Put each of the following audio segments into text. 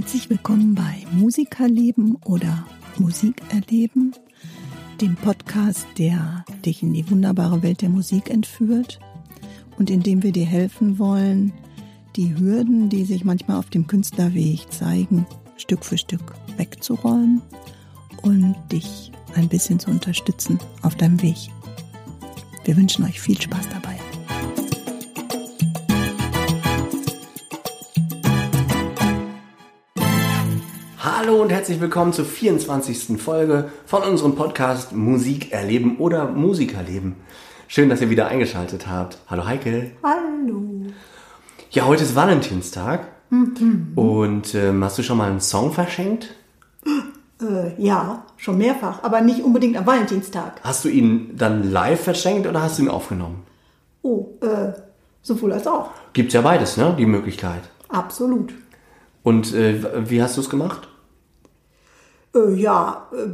Herzlich willkommen bei Musikerleben oder Musikerleben, dem Podcast, der dich in die wunderbare Welt der Musik entführt und in dem wir dir helfen wollen, die Hürden, die sich manchmal auf dem Künstlerweg zeigen, Stück für Stück wegzuräumen und dich ein bisschen zu unterstützen auf deinem Weg. Wir wünschen euch viel Spaß dabei. Hallo und herzlich willkommen zur 24. Folge von unserem Podcast Musik erleben oder Musikerleben. Schön, dass ihr wieder eingeschaltet habt. Hallo Heike. Hallo. Ja, heute ist Valentinstag. Und ähm, hast du schon mal einen Song verschenkt? Äh, ja, schon mehrfach, aber nicht unbedingt am Valentinstag. Hast du ihn dann live verschenkt oder hast du ihn aufgenommen? Oh, äh, sowohl als auch. Gibt's ja beides, ne? Die Möglichkeit. Absolut. Und äh, wie hast du es gemacht? Äh, ja, äh,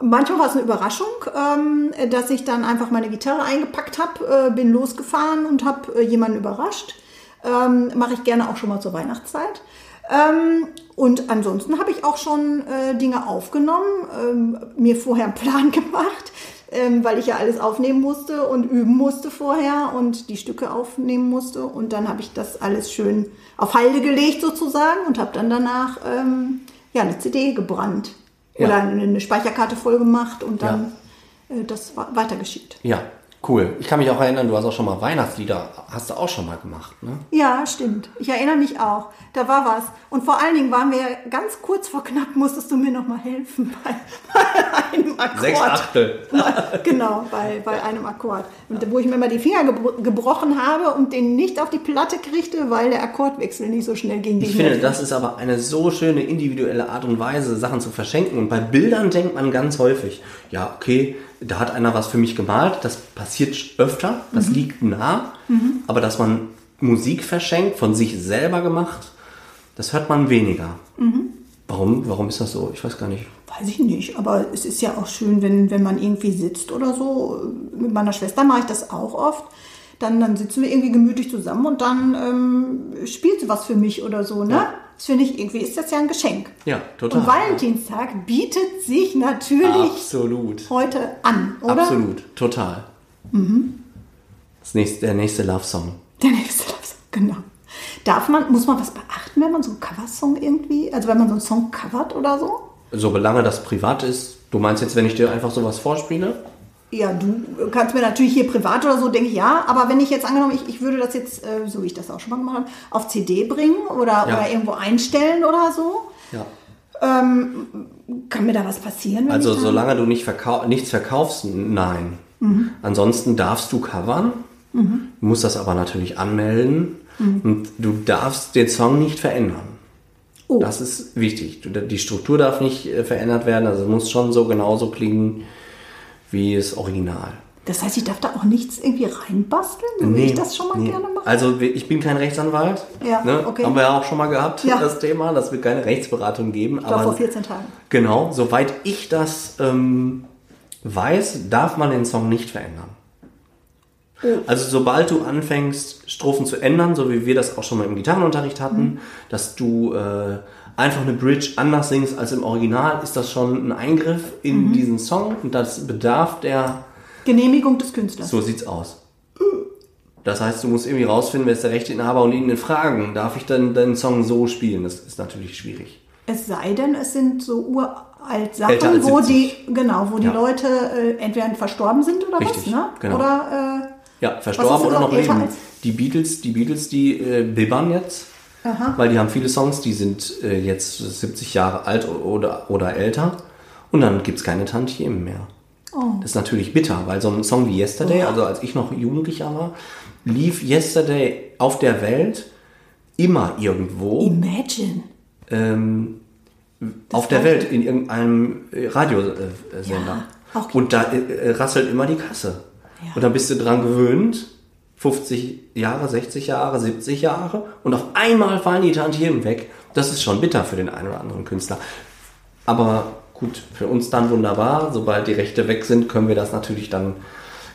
manchmal war es eine Überraschung, ähm, dass ich dann einfach meine Gitarre eingepackt habe, äh, bin losgefahren und habe äh, jemanden überrascht. Ähm, Mache ich gerne auch schon mal zur Weihnachtszeit. Ähm, und ansonsten habe ich auch schon äh, Dinge aufgenommen, ähm, mir vorher einen Plan gemacht, ähm, weil ich ja alles aufnehmen musste und üben musste vorher und die Stücke aufnehmen musste. Und dann habe ich das alles schön auf Halde gelegt sozusagen und habe dann danach ähm, ja, eine CD gebrannt Ja. oder eine, Speicherkarte voll gemacht und dann äh, das weitergeschickt. Ja, cool. Ich kann mich auch erinnern, du hast auch schon mal Weihnachtslieder, hast du auch schon mal gemacht, ne? Ja, stimmt. Ich erinnere mich auch. Da war was. Und vor allen Dingen waren wir ganz kurz vor knapp, musstest du mir noch mal helfen bei, bei einem Akkord. Sechs Achtel. genau, bei, bei einem Akkord. Und wo ich mir mal die Finger gebro gebrochen habe und den nicht auf die Platte kriegte, weil der Akkordwechsel nicht so schnell ging. Ich finde, das ist aber eine so schöne individuelle Art und Weise, Sachen zu verschenken. Und bei Bildern denkt man ganz häufig, ja, okay, da hat einer was für mich gemalt, das passiert öfter, das liegt nah. Aber dass man Musik verschenkt, von sich selber gemacht, das hört man weniger. Warum? Warum ist das so? Ich weiß gar nicht. Weiß ich nicht, aber es ist ja auch schön, wenn, wenn man irgendwie sitzt oder so. Mit meiner Schwester mache ich das auch oft. Dann, dann sitzen wir irgendwie gemütlich zusammen und dann ähm, spielt sie was für mich oder so, ne? Ja. Das finde ich, irgendwie ist das ja ein Geschenk. Ja, total. Und Valentinstag bietet sich natürlich Absolut. heute an, oder? Absolut. Total. Das nächste, der nächste Love-Song. Der nächste Love genau. Darf man, muss man was beachten, wenn man so einen Coversong irgendwie, also wenn man so einen Song covert oder so? Solange das privat ist, du meinst jetzt, wenn ich dir einfach sowas vorspiele? Ja, du kannst mir natürlich hier privat oder so, denke ich, ja. Aber wenn ich jetzt angenommen, ich, ich würde das jetzt, äh, so wie ich das auch schon mal gemacht habe, auf CD bringen oder, Ja. oder irgendwo einstellen oder so, Ja. kann mir da was passieren? Also solange du nicht verkau nichts verkaufst, nein. Mhm. Ansonsten darfst du covern, du musst das aber natürlich anmelden Mhm. und du darfst den Song nicht verändern. Oh. Das ist wichtig. Die Struktur darf nicht äh, verändert werden, also muss schon so genauso klingen wie das Original. Das heißt, ich darf da auch nichts irgendwie reinbasteln, so wie ich das schon mal nee. gerne mache? Also ich bin kein Rechtsanwalt. Ja, ne? okay. Haben wir ja auch schon mal gehabt, Ja. das Thema, dass wir keine Rechtsberatung geben. ich glaube, vor 14 Tagen. Genau, soweit ich das ähm, weiß, darf man den Song nicht verändern. Oh. Also sobald du anfängst, Strophen zu ändern, so wie wir das auch schon mal im Gitarrenunterricht hatten, Mhm. dass du äh, einfach eine Bridge anders singst als im Original, ist das schon ein Eingriff in Mhm. diesen Song und das bedarf der, Genehmigung des Künstlers. so sieht's aus. Das heißt, du musst irgendwie rausfinden, wer ist der Rechteinhaber und ihn fragen, darf ich denn den Song so spielen? Das ist natürlich schwierig. Es sei denn, es sind so uralt Sachen, wo 70. die, genau, wo die Ja. Leute äh, entweder verstorben sind oder Richtig, was, ne? genau. Oder, Ja, verstorben oder noch leben. Die Beatles, die Beatles, die äh, bibbern jetzt, Aha. weil die haben viele Songs, die sind äh, jetzt 70 Jahre alt oder, oder älter und dann gibt's keine Tantiemen mehr. Oh. Das ist natürlich bitter, weil so ein Song wie Yesterday, also als ich noch Jugendlicher war, lief Yesterday auf der Welt immer irgendwo äh, Imagine. ähm, auf der Welt in irgendeinem äh, Radiosender. Ja, und da äh, rasselt immer die Kasse. Ja. Und dann bist du dran gewöhnt, 50 Jahre, 60 Jahre, 70 Jahre und auf einmal fallen die Tantiemen weg. Das ist schon bitter für den einen oder anderen Künstler. Aber gut, für uns dann wunderbar. Sobald die Rechte weg sind, können wir das natürlich dann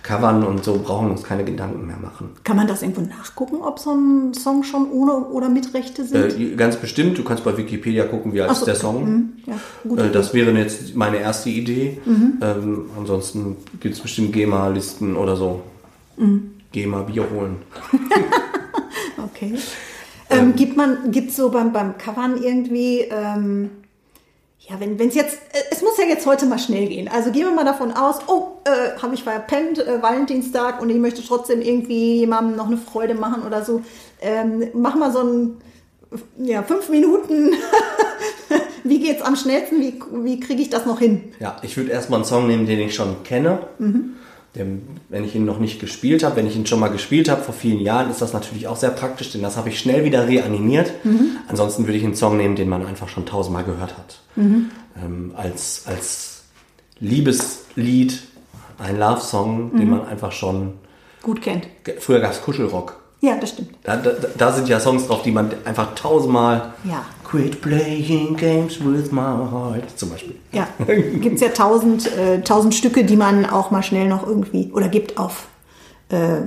covern und so brauchen wir uns keine Gedanken mehr machen. Kann man das irgendwo nachgucken, ob so ein Song schon ohne oder mit Rechte sind? Äh, ganz bestimmt, du kannst bei Wikipedia gucken, wie alt Ach ist so, der. Song. Mhm. Ja, gute äh, das wäre jetzt meine erste Idee. Ähm, ansonsten gibt es bestimmt GEMA-Listen oder so. GEMA Bier holen. Okay. Ähm, gibt man, gibt so beim, beim Covern irgendwie, ähm, ja, wenn es jetzt, äh, es muss ja jetzt heute mal schnell gehen. Also gehen wir mal davon aus, oh, äh, habe ich verpennt, äh, Valentinstag und ich möchte trotzdem irgendwie jemandem noch eine Freude machen oder so. Ähm, mach mal so ein, ja, fünf Minuten. wie geht's am schnellsten? Wie, wie kriege ich das noch hin? Ja, ich würde erstmal einen Song nehmen, den ich schon kenne. Den, wenn ich ihn noch nicht gespielt habe, wenn ich ihn schon mal gespielt habe vor vielen Jahren, ist das natürlich auch sehr praktisch, denn das habe ich schnell wieder reanimiert. Ansonsten würde ich einen Song nehmen, den man einfach schon tausendmal gehört hat. Ähm, als, als Liebeslied, ein Love-Song, den man einfach schon. Gut kennt. Früher gab es Kuschelrock. Ja, das stimmt. Da, da, da sind ja Songs drauf, die man einfach tausendmal. Ja. Quit playing games with my heart. Zum Beispiel. Ja, gibt es ja tausend, äh, tausend Stücke, die man auch mal schnell noch irgendwie, oder gibt auf äh,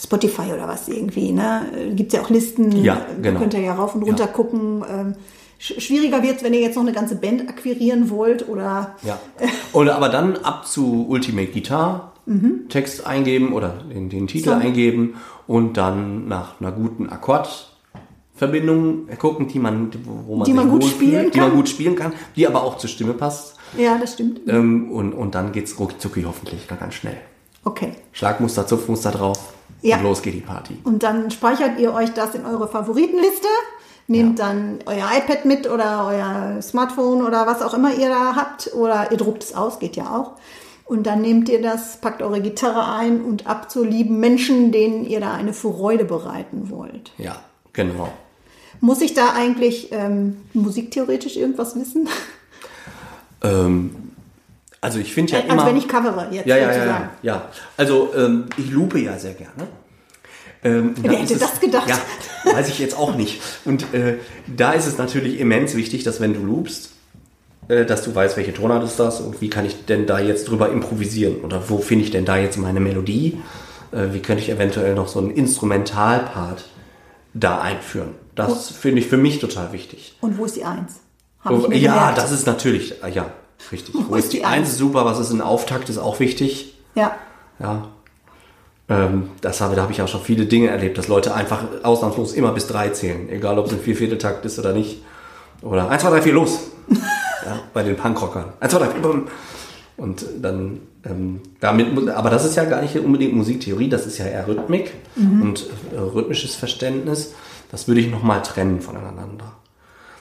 Spotify oder was irgendwie, ne? Gibt ja auch Listen, Ja, da genau. könnt ihr ja rauf und runter Ja. gucken. Ähm, sch- schwieriger wird wenn ihr jetzt noch eine ganze Band akquirieren wollt oder Ja. Oder aber dann ab zu Ultimate Guitar, Text eingeben oder den, den Titel Song. eingeben und dann nach einer guten Akkordverbindung gucken, die man, wo man Die man gut spielen die man kann. gut spielen kann, die aber auch zur Stimme passt. ja, das stimmt. Ähm, und, und dann geht's ruckzucki hoffentlich ganz, ganz schnell. Okay. Schlagmuster, Zupfmuster drauf Ja. und los geht die Party. Und dann speichert ihr euch das in eure Favoritenliste, nehmt dann euer iPad mit oder euer Smartphone oder was auch immer ihr da habt oder ihr druckt es aus, geht ja auch. Und dann nehmt ihr das, packt eure Gitarre ein und ab zu lieben Menschen, denen ihr da eine Freude bereiten wollt. Ja, genau. Muss ich da eigentlich ähm, musiktheoretisch irgendwas wissen? Ähm, also ich finde ja immer... also wenn ich covere jetzt Ja, ja, ja, ja, ja. Also ähm, ich lupe ja sehr gerne. Ähm, Wer dann hätte das gedacht? Ja, weiß ich jetzt auch nicht. Und äh, da ist es natürlich immens wichtig, dass wenn du loopst, äh, dass du weißt, welche Tonart ist das und wie kann ich denn da jetzt drüber improvisieren oder wo finde ich denn da jetzt meine Melodie? Äh, wie könnte ich eventuell noch so einen Instrumentalpart da einführen? Das finde ich für mich total wichtig. Und wo ist die Eins? Oh, ja, gemerkt. das ist natürlich, äh, ja, richtig. Wo, ist ist die Eins? Super, was ist ein Auftakt, ist auch wichtig. Ja, Ja. Ähm, das habe, da habe ich auch schon viele Dinge erlebt, dass Leute einfach ausnahmslos immer bis drei zählen. Egal, ob es ein Viervierteltakt ist oder nicht. Oder 1, 2, 3, 4, los! ja, bei den Punkrockern. 1, 2, 3, 4, bumm. Und dann, ähm, damit, aber das ist ja gar nicht unbedingt Musiktheorie, das ist ja eher Rhythmik und äh, rhythmisches Verständnis. Das würde ich nochmal trennen voneinander.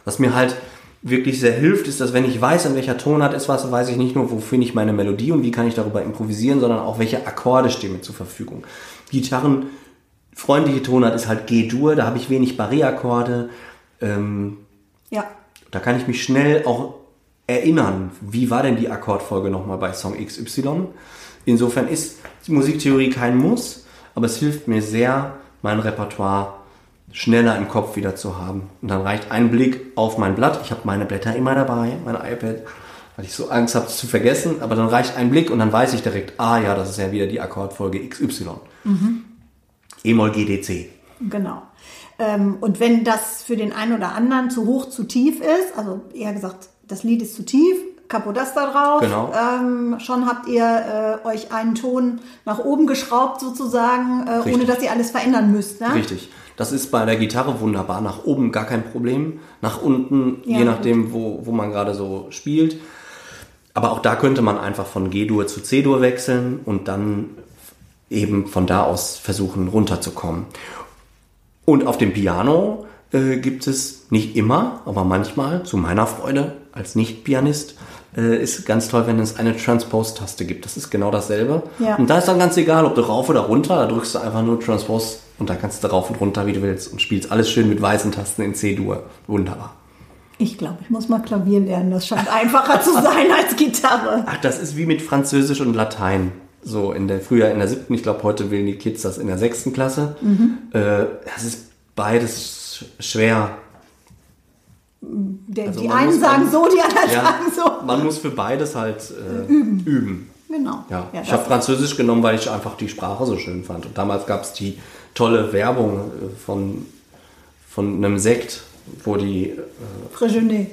Was mir halt wirklich sehr hilft, ist, dass wenn ich weiß, an welcher Tonart ist was, weiß ich nicht nur, wo finde ich meine Melodie und wie kann ich darüber improvisieren, sondern auch welche Akkorde stehen mir zur Verfügung. Gitarren, freundliche Tonart ist halt G-Dur, da habe ich wenig Barré-Akkorde. Ähm, ja. da kann ich mich schnell auch erinnern, wie war denn die Akkordfolge nochmal bei Song XY. Insofern ist die Musiktheorie kein Muss, aber es hilft mir sehr, mein Repertoire schneller im Kopf wieder zu haben. Und dann reicht ein Blick auf mein Blatt. Ich habe meine Blätter immer dabei, mein iPad, weil ich so Angst habe, es zu vergessen. Aber dann reicht ein Blick und dann weiß ich direkt, ah ja, das ist ja wieder die Akkordfolge XY. E-Moll GDC. Genau. Ähm, und wenn das für den einen oder anderen zu hoch, zu tief ist, also eher gesagt, das Lied ist zu tief, Capo das da drauf, Genau. ähm, schon habt ihr äh, euch einen Ton nach oben geschraubt sozusagen, äh, ohne dass ihr alles verändern müsst. Ne? Richtig. Das ist bei der Gitarre wunderbar. Nach oben gar kein Problem. Nach unten, Ja, je gut. nachdem, wo, wo man gerade so spielt. Aber auch da könnte man einfach von G-Dur zu C-Dur wechseln und dann eben von da aus versuchen runterzukommen. Und auf dem Piano äh, gibt es nicht immer, aber manchmal, zu meiner Freude als Nicht-Pianist, äh, ist ganz toll, wenn es eine Transpose-Taste gibt. Das ist genau dasselbe. Ja. Und da ist dann ganz egal, ob du rauf oder runter, da drückst du einfach nur Transpose und da kannst du rauf und runter, wie du willst und spielst alles schön mit weißen Tasten in C-Dur. Wunderbar. Ich glaube, ich muss mal Klavier lernen. Das scheint einfacher zu sein als Gitarre. Ach, das ist wie mit Französisch und Latein. So in der früher in der siebten, ich glaube heute wählen die Kids das in der sechsten Klasse. Äh, das ist beides sch- schwer. Der, Also die einen sagen dann- so, die anderen Ja, sagen so. man muss für beides halt äh, üben. Genau. Ja, Ja, ich habe Französisch genommen, weil ich einfach die Sprache so schön fand. Und damals gab es die tolle Werbung äh, von, von einem Sekt, wo die,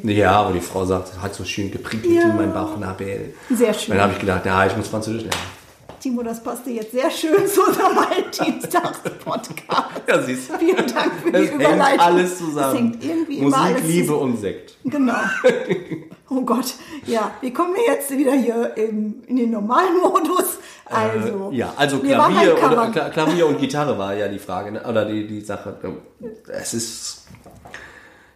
äh, ja, wo die Frau sagt, hat so schön geprickelt Ja. in mein Bauchnabel. Sehr schön. Dann habe ich gedacht, ja, ich muss Französisch lernen. Timo, das passte jetzt sehr schön zu unserem Valentinstagspodcast. Ja, siehst du. Vielen Dank für Es die hängt Überleitung. alles zusammen. Es hängt irgendwie Musik, alles Liebe und Sekt. Genau. Oh Gott. Ja, wie kommen wir jetzt wieder hier im, in den normalen Modus? Also, Äh, ja, also Klavier, beim oder, Klavier und Gitarre war ja die Frage, ne? oder die, die Sache. Es ist.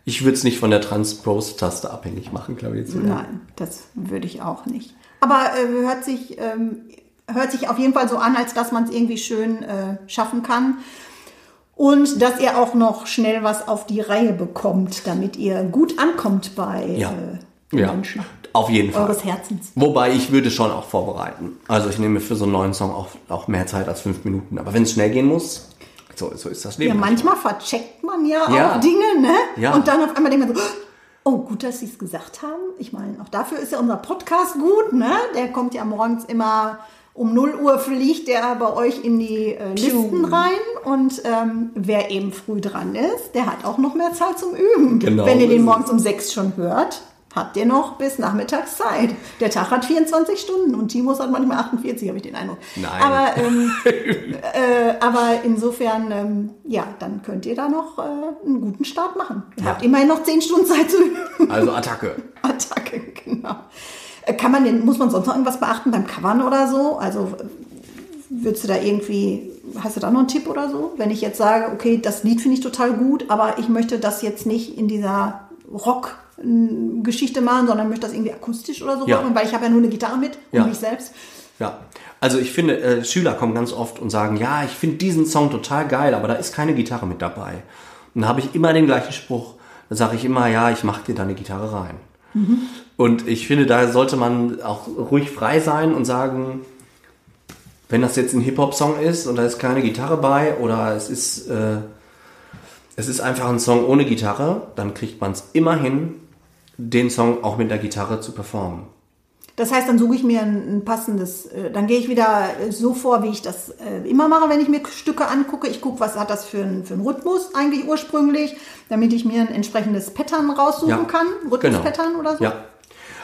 Ich würde es nicht von der Transpose-Taste abhängig machen, Klavier zu lernen. Nein, das würde ich auch nicht. Aber äh, hört, sich, ähm, hört sich auf jeden Fall so an, als dass man es irgendwie schön äh, schaffen kann. Und dass ihr auch noch schnell was auf die Reihe bekommt, damit ihr gut ankommt bei Ja. äh, Ja, Menschen auf jeden Fall. eures Herzens. Wobei ich würde schon auch vorbereiten. Also ich nehme für so einen neuen Song auch, auch mehr Zeit als fünf Minuten. Aber wenn es schnell gehen muss, so, so ist das Ja, Leben. manchmal vercheckt man ja, Ja. auch Dinge, ne? Ja. Und dann auf einmal denkt man so, oh, gut, dass sie es gesagt haben. Ich meine, auch dafür ist ja unser Podcast gut, ne? Der kommt ja morgens immer um 0 Uhr fliegt der bei euch in die äh, Listen rein. Und ähm, wer eben früh dran ist, der hat auch noch mehr Zeit zum Üben. Genau, Wenn ihr den morgens um 6 schon hört, habt ihr noch bis nachmittags Zeit. Der Tag hat 24 Stunden und Timos hat manchmal 48, habe ich den Eindruck. Nein. Aber ähm, äh, aber insofern, ähm, ja, dann könnt ihr da noch äh, einen guten Start machen. Ihr habt immerhin noch 10 Stunden Zeit zu üben. Also Attacke. Attacke, genau. Äh, Kann man denn, muss man sonst noch irgendwas beachten beim Covern oder so? Also äh, würdest du da irgendwie, hast du da noch einen Tipp oder so? Wenn ich jetzt sage, okay, das Lied finde ich total gut, aber ich möchte das jetzt nicht in dieser Rock-Geschichte machen, sondern möchte das irgendwie akustisch oder so Ja. machen, weil ich habe ja nur eine Gitarre mit und Ja. mich selbst. Ja, also ich finde, äh, Schüler kommen ganz oft und sagen, ja, ich finde diesen Song total geil, aber da ist keine Gitarre mit dabei. Und dann habe ich immer den gleichen Spruch. Da sage ich immer, ja, ich mache dir da eine Gitarre rein. Und ich finde, da sollte man auch ruhig frei sein und sagen, wenn das jetzt ein Hip-Hop-Song ist und da ist keine Gitarre bei oder es ist, äh, es ist einfach ein Song ohne Gitarre, dann kriegt man es immer hin, den Song auch mit der Gitarre zu performen. Das heißt, dann suche ich mir ein, ein passendes, äh, dann gehe ich wieder äh, so vor, wie ich das äh, immer mache, wenn ich mir Stücke angucke. Ich gucke, was hat das für einen für einen Rhythmus eigentlich ursprünglich, damit ich mir ein entsprechendes Pattern raussuchen Ja, kann. Rhythmuspattern oder so. Ja.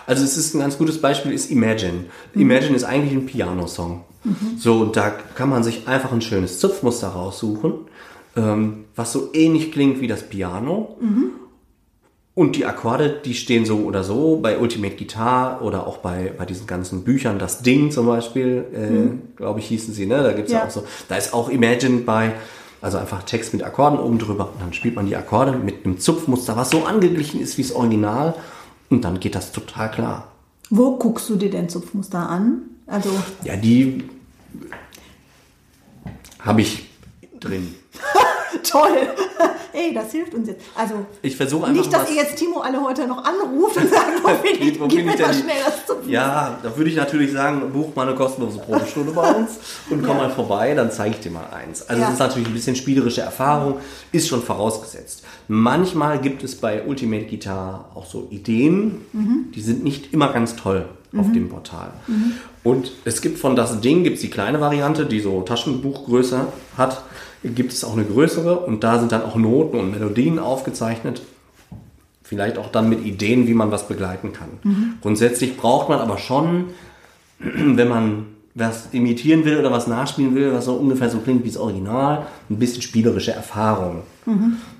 Also es ist ein ganz gutes Beispiel, ist Imagine. Imagine ist eigentlich ein Piano-Song. So, und da kann man sich einfach ein schönes Zupfmuster raussuchen, ähm, was so ähnlich klingt wie das Piano. Und die Akkorde, die stehen so oder so bei Ultimate Guitar oder auch bei, bei diesen ganzen Büchern. Das Ding zum Beispiel, äh, glaube ich, hießen sie, ne? Da gibt's ja. Ja. auch so. Da ist auch Imagine bei, also einfach Text mit Akkorden oben drüber. Und dann spielt man die Akkorde mit einem Zupfmuster, was so angeglichen ist wie das Original. Und dann geht das total klar. Wo guckst du dir denn Zupfmuster an? Also, Ja, die habe ich drin. toll. Ey, das hilft uns jetzt. Also, Ich versuche einfach nicht, dass ihr jetzt Timo alle heute noch anruft und sagt, wo bin ich, Wo bin ich denn schnell das Zupfmuster. Ja, da würde ich natürlich sagen, buch mal eine kostenlose Probestunde bei uns und komm Ja. mal vorbei, dann zeige ich dir mal eins. Also Ja. das ist natürlich ein bisschen spielerische Erfahrung, ist schon vorausgesetzt. Manchmal gibt es bei Ultimate Guitar auch so Ideen, Mhm. die sind nicht immer ganz toll auf dem Portal. Und es gibt von das Ding, gibt es die kleine Variante, die so Taschenbuchgröße hat, gibt es auch eine größere und da sind dann auch Noten und Melodien aufgezeichnet. Vielleicht auch dann mit Ideen, wie man was begleiten kann. Grundsätzlich braucht man aber schon, wenn man was imitieren will oder was nachspielen will, was so ungefähr so klingt wie das Original, ein bisschen spielerische Erfahrung.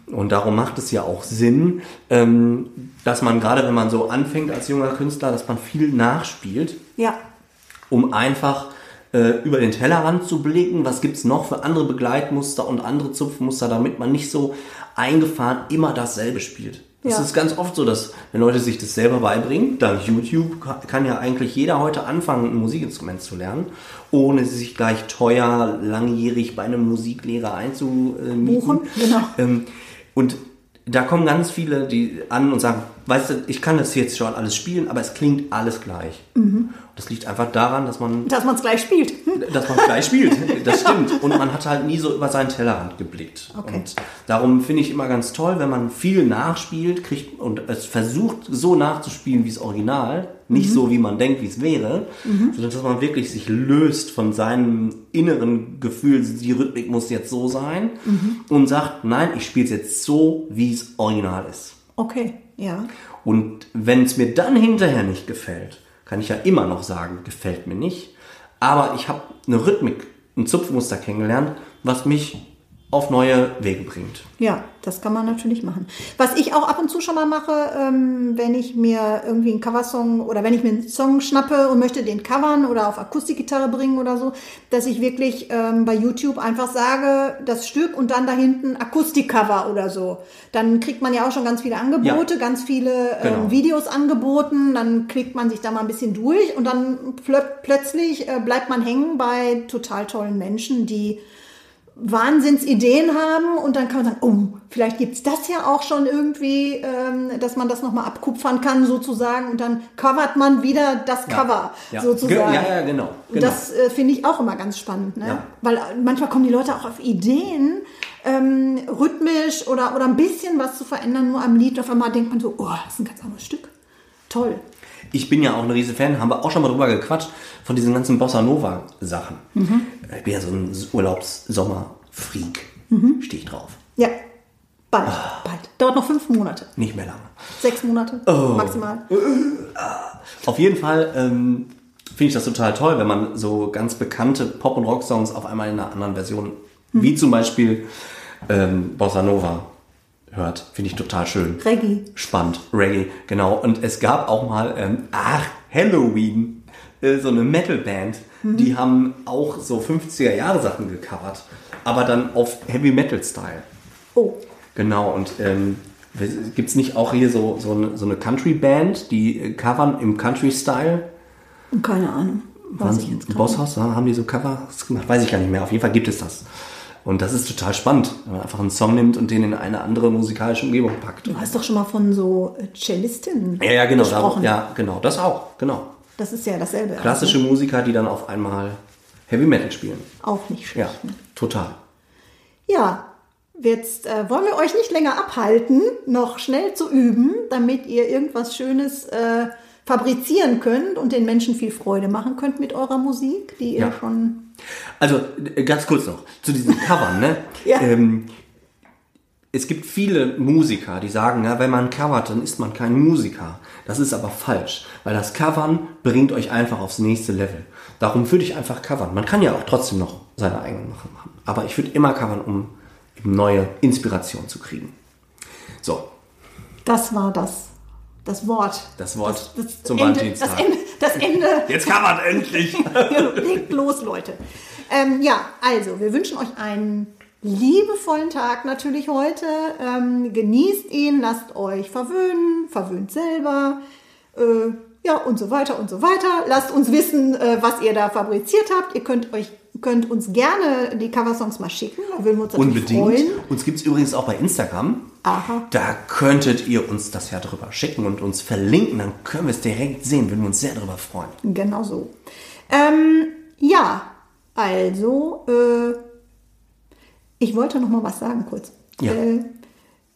Und darum macht es ja auch Sinn, ähm, dass man gerade, wenn man so anfängt als junger Künstler, dass man viel nachspielt, Ja, um einfach äh, über den Tellerrand zu blicken, was gibt's noch für andere Begleitmuster und andere Zupfmuster, damit man nicht so eingefahren immer dasselbe spielt. Das Ja. ist ganz oft so, dass wenn Leute sich das selber beibringen, dank YouTube ka- kann ja eigentlich jeder heute anfangen, ein Musikinstrument zu lernen, ohne sich gleich teuer, langjährig bei einem Musiklehrer einzumieten. Buchen, genau. Ähm, und da kommen ganz viele die an und sagen, weißt du, ich kann das jetzt schon alles spielen, aber es klingt alles gleich. Mhm. Das liegt einfach daran, dass man Dass man es gleich spielt. dass man gleich spielt. Das stimmt. Und man hat halt nie so über seinen Tellerrand geblickt. Okay. Und darum finde ich immer ganz toll, wenn man viel nachspielt, kriegt und es versucht so nachzuspielen wie das Original, nicht so wie man denkt, wie es wäre, sondern dass man wirklich sich löst von seinem inneren Gefühl, die Rhythmik muss jetzt so sein und sagt, nein, ich spiele es jetzt so, wie es Original ist. Okay, ja. Und wenn es mir dann hinterher nicht gefällt, kann ich ja immer noch sagen, gefällt mir nicht. Aber ich habe eine Rhythmik, ein Zupfmuster kennengelernt, was mich auf neue Wege bringt. Ja, das kann man natürlich machen. Was ich auch ab und zu schon mal mache, ähm, wenn ich mir irgendwie einen Coversong oder wenn ich mir einen Song schnappe und möchte den covern oder auf Akustikgitarre bringen oder so, dass ich wirklich ähm, bei YouTube einfach sage, das Stück und dann da hinten Akustikcover oder so. Dann kriegt man ja auch schon ganz viele Angebote, Ja. ganz viele ähm, Genau. Videos angeboten, dann klickt man sich da mal ein bisschen durch und dann plö plötzlich äh, bleibt man hängen bei total tollen Menschen, die Wahnsinnsideen haben und dann kann man sagen, oh, vielleicht gibt's das ja auch schon irgendwie, ähm, dass man das nochmal abkupfern kann sozusagen und dann covert man wieder das Cover Ja. sozusagen. Ge- ja, ja, genau, Und genau. das äh, finde ich auch immer ganz spannend, ne? Ja. weil äh, manchmal kommen die Leute auch auf Ideen, ähm, rhythmisch oder, oder ein bisschen was zu verändern, nur am Lied. Auf einmal denkt man so, oh, das ist ein ganz anderes Stück. Toll. Ich bin ja auch ein riesen Fan, haben wir auch schon mal drüber gequatscht, von diesen ganzen Bossa Nova Sachen. Ich bin ja so ein Urlaubs-Sommer-Freak. Stehe ich drauf. Ja, bald, Ah. bald. Dauert noch fünf Monate, Nicht mehr lange. sechs Monate Oh. maximal. Auf jeden Fall ähm, finde ich das total toll, wenn man so ganz bekannte Pop- und Rock-Songs auf einmal in einer anderen Version, wie zum Beispiel ähm, Bossa Nova, hört. Finde ich total schön. Reggae. Spannend. Reggae, genau. Und es gab auch mal, ähm, ach, Halloween, äh, so eine Metal-Band, die haben auch so 50er-Jahre-Sachen gecovert, aber dann auf Heavy-Metal-Style. Oh, Genau, und ähm, gibt es nicht auch hier so, so eine, so eine Country-Band, die äh, covern im Country-Style? keine Ahnung. Weiß ich jetzt. Bosshaus haben die so Covers gemacht? Weiß ich gar nicht mehr. Auf jeden Fall gibt es das. Und das ist total spannend, wenn man einfach einen Song nimmt und den in eine andere musikalische Umgebung packt. Du hast doch schon mal von so äh, Cellistinnen Ja, ja, genau. Gesprochen. ja, genau. Das auch. Genau. Das ist ja dasselbe. Klassische Musiker, die dann auf einmal Heavy Metal spielen. Also auch nicht Ja, schlecht. ne? total. Ja, jetzt äh, wollen wir euch nicht länger abhalten, noch schnell zu üben, damit ihr irgendwas Schönes äh, fabrizieren könnt und den Menschen viel Freude machen könnt mit eurer Musik, die ihr Ja. schon. Also äh, ganz kurz noch zu diesen Covern. Ne? Ja. ähm, es gibt viele Musiker, die sagen, ja, wenn man covert, dann ist man kein Musiker. Das ist aber falsch, weil das Covern bringt euch einfach aufs nächste Level. Darum würde ich einfach covern. Man kann ja auch trotzdem noch seine eigenen Sachen machen. Aber ich würde immer covern, um neue Inspiration zu kriegen. So, Das war das. Das Wort. Das Wort das, zum Ende, Valentinstag. Das Ende. Das Ende. jetzt covert endlich! Legt los, Leute. Ähm, ja, also, wir wünschen euch einen liebevollen Tag natürlich heute. Ähm, genießt ihn, lasst euch verwöhnen, verwöhnt selber. Äh, ja, und so weiter und so weiter. Lasst uns wissen, äh, was ihr da fabriziert habt. Ihr könnt euch könnt uns gerne die Coversongs mal schicken. Da würden wir uns Unbedingt. freuen. Uns gibt es übrigens auch bei Instagram. Aha. Da könntet ihr uns das ja drüber schicken und uns verlinken. Dann können wir es direkt sehen. Würden wir uns sehr darüber freuen. Genau so. Ähm, ja, also, äh, ich wollte noch mal was sagen kurz. Ja. Äh,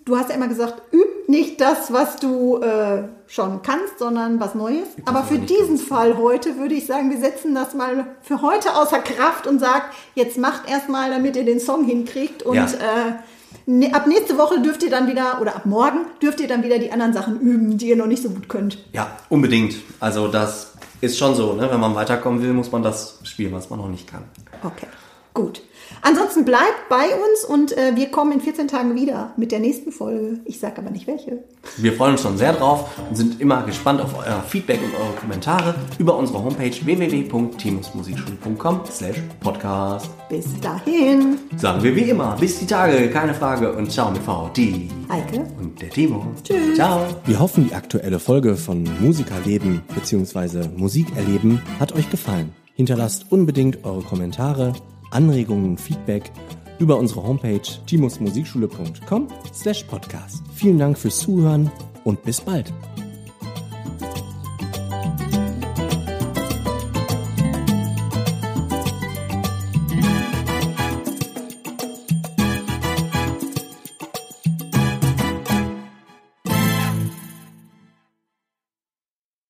du hast ja immer gesagt, üb nicht das, was du äh, schon kannst, sondern was Neues. Aber für diesen. Fall heute würde ich sagen, wir setzen das mal für heute außer Kraft und sagt, jetzt macht erstmal, damit ihr den Song hinkriegt und Ja. äh, ne- ab nächste Woche dürft ihr dann wieder, oder ab morgen dürft ihr dann wieder die anderen Sachen üben, die ihr noch nicht so gut könnt. Ja, unbedingt. Also das ist schon so. Ne? Wenn man weiterkommen will, muss man das spielen, was man noch nicht kann. Okay, gut. Ansonsten bleibt bei uns und äh, wir kommen in 14 Tagen wieder mit der nächsten Folge. Ich sage aber nicht welche. Wir freuen uns schon sehr drauf und sind immer gespannt auf euer Feedback und eure Kommentare über unsere Homepage www.timusmusikschule.com slash podcast. Bis dahin, Sagen wir wie immer, bis die Tage, keine Frage und ciao mit V, die Heike. und der Timo. Tschüss. Ciao. Wir hoffen, die aktuelle Folge von Musikerleben bzw. Musikerleben hat euch gefallen. Hinterlasst unbedingt eure Kommentare, Anregungen und Feedback über unsere Homepage timusmusikschule.com slash podcast. Vielen Dank fürs Zuhören und bis bald.